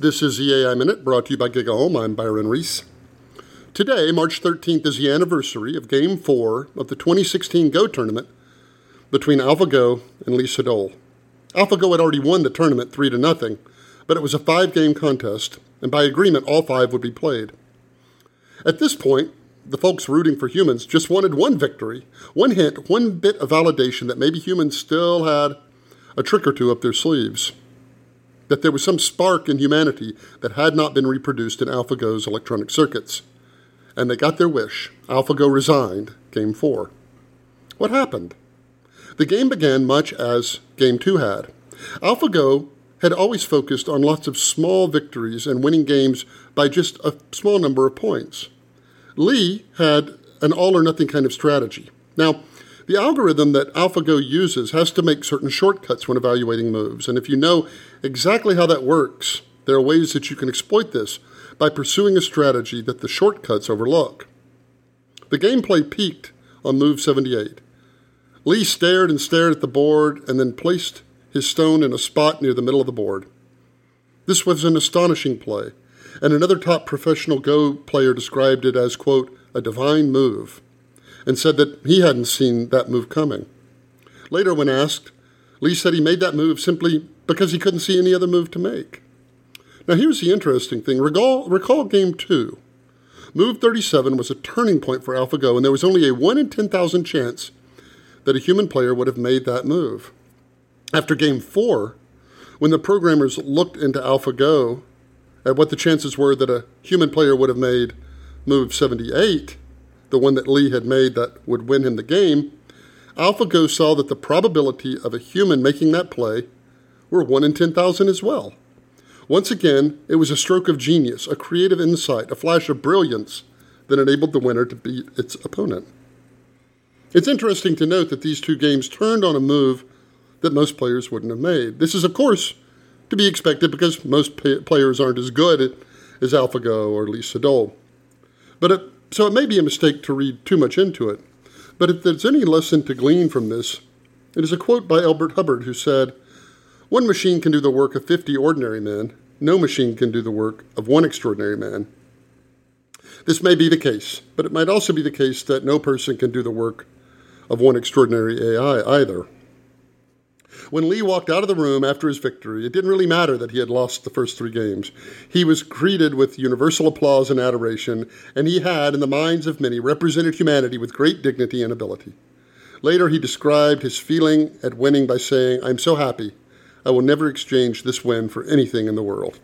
This is the AI Minute brought to you by GigaOM. I'm Byron Reese. Today, March 13th, is the anniversary of Game 4 of the 2016 Go tournament between AlphaGo and Lee Sedol. AlphaGo had already won the tournament 3 to nothing, but it was a five game contest, and by agreement, all five would be played. At this point, the folks rooting for humans just wanted one victory, one hint, one bit of validation that maybe humans still had a trick or two up their sleeves that there was some spark in humanity that had not been reproduced in AlphaGo's electronic circuits. And they got their wish. AlphaGo resigned, Game 4. What happened? The game began much as Game 2 had. AlphaGo had always focused on lots of small victories and winning games by just a small number of points. Lee had an all or nothing kind of strategy. Now, the algorithm that AlphaGo uses has to make certain shortcuts when evaluating moves, and if you know exactly how that works, there are ways that you can exploit this by pursuing a strategy that the shortcuts overlook. The gameplay peaked on move 78. Lee stared and stared at the board and then placed his stone in a spot near the middle of the board. This was an astonishing play, and another top professional Go player described it as, quote, a divine move and said that he hadn't seen that move coming. Later, when asked, Lee said he made that move simply because he couldn't see any other move to make. Now, here's the interesting thing recall, recall game two. Move 37 was a turning point for AlphaGo, and there was only a 1 in 10,000 chance that a human player would have made that move. After game four, when the programmers looked into AlphaGo at what the chances were that a human player would have made move 78, the one that Lee had made that would win him the game, AlphaGo saw that the probability of a human making that play were 1 in 10,000 as well. Once again, it was a stroke of genius, a creative insight, a flash of brilliance that enabled the winner to beat its opponent. It's interesting to note that these two games turned on a move that most players wouldn't have made. This is, of course, to be expected because most players aren't as good as AlphaGo or Lee Sedol. But it so it may be a mistake to read too much into it. But if there's any lesson to glean from this, it is a quote by Elbert Hubbard who said, One machine can do the work of 50 ordinary men, no machine can do the work of one extraordinary man. This may be the case, but it might also be the case that no person can do the work of one extraordinary AI either. When Lee walked out of the room after his victory, it didn't really matter that he had lost the first three games. He was greeted with universal applause and adoration, and he had, in the minds of many, represented humanity with great dignity and ability. Later, he described his feeling at winning by saying, I'm so happy. I will never exchange this win for anything in the world.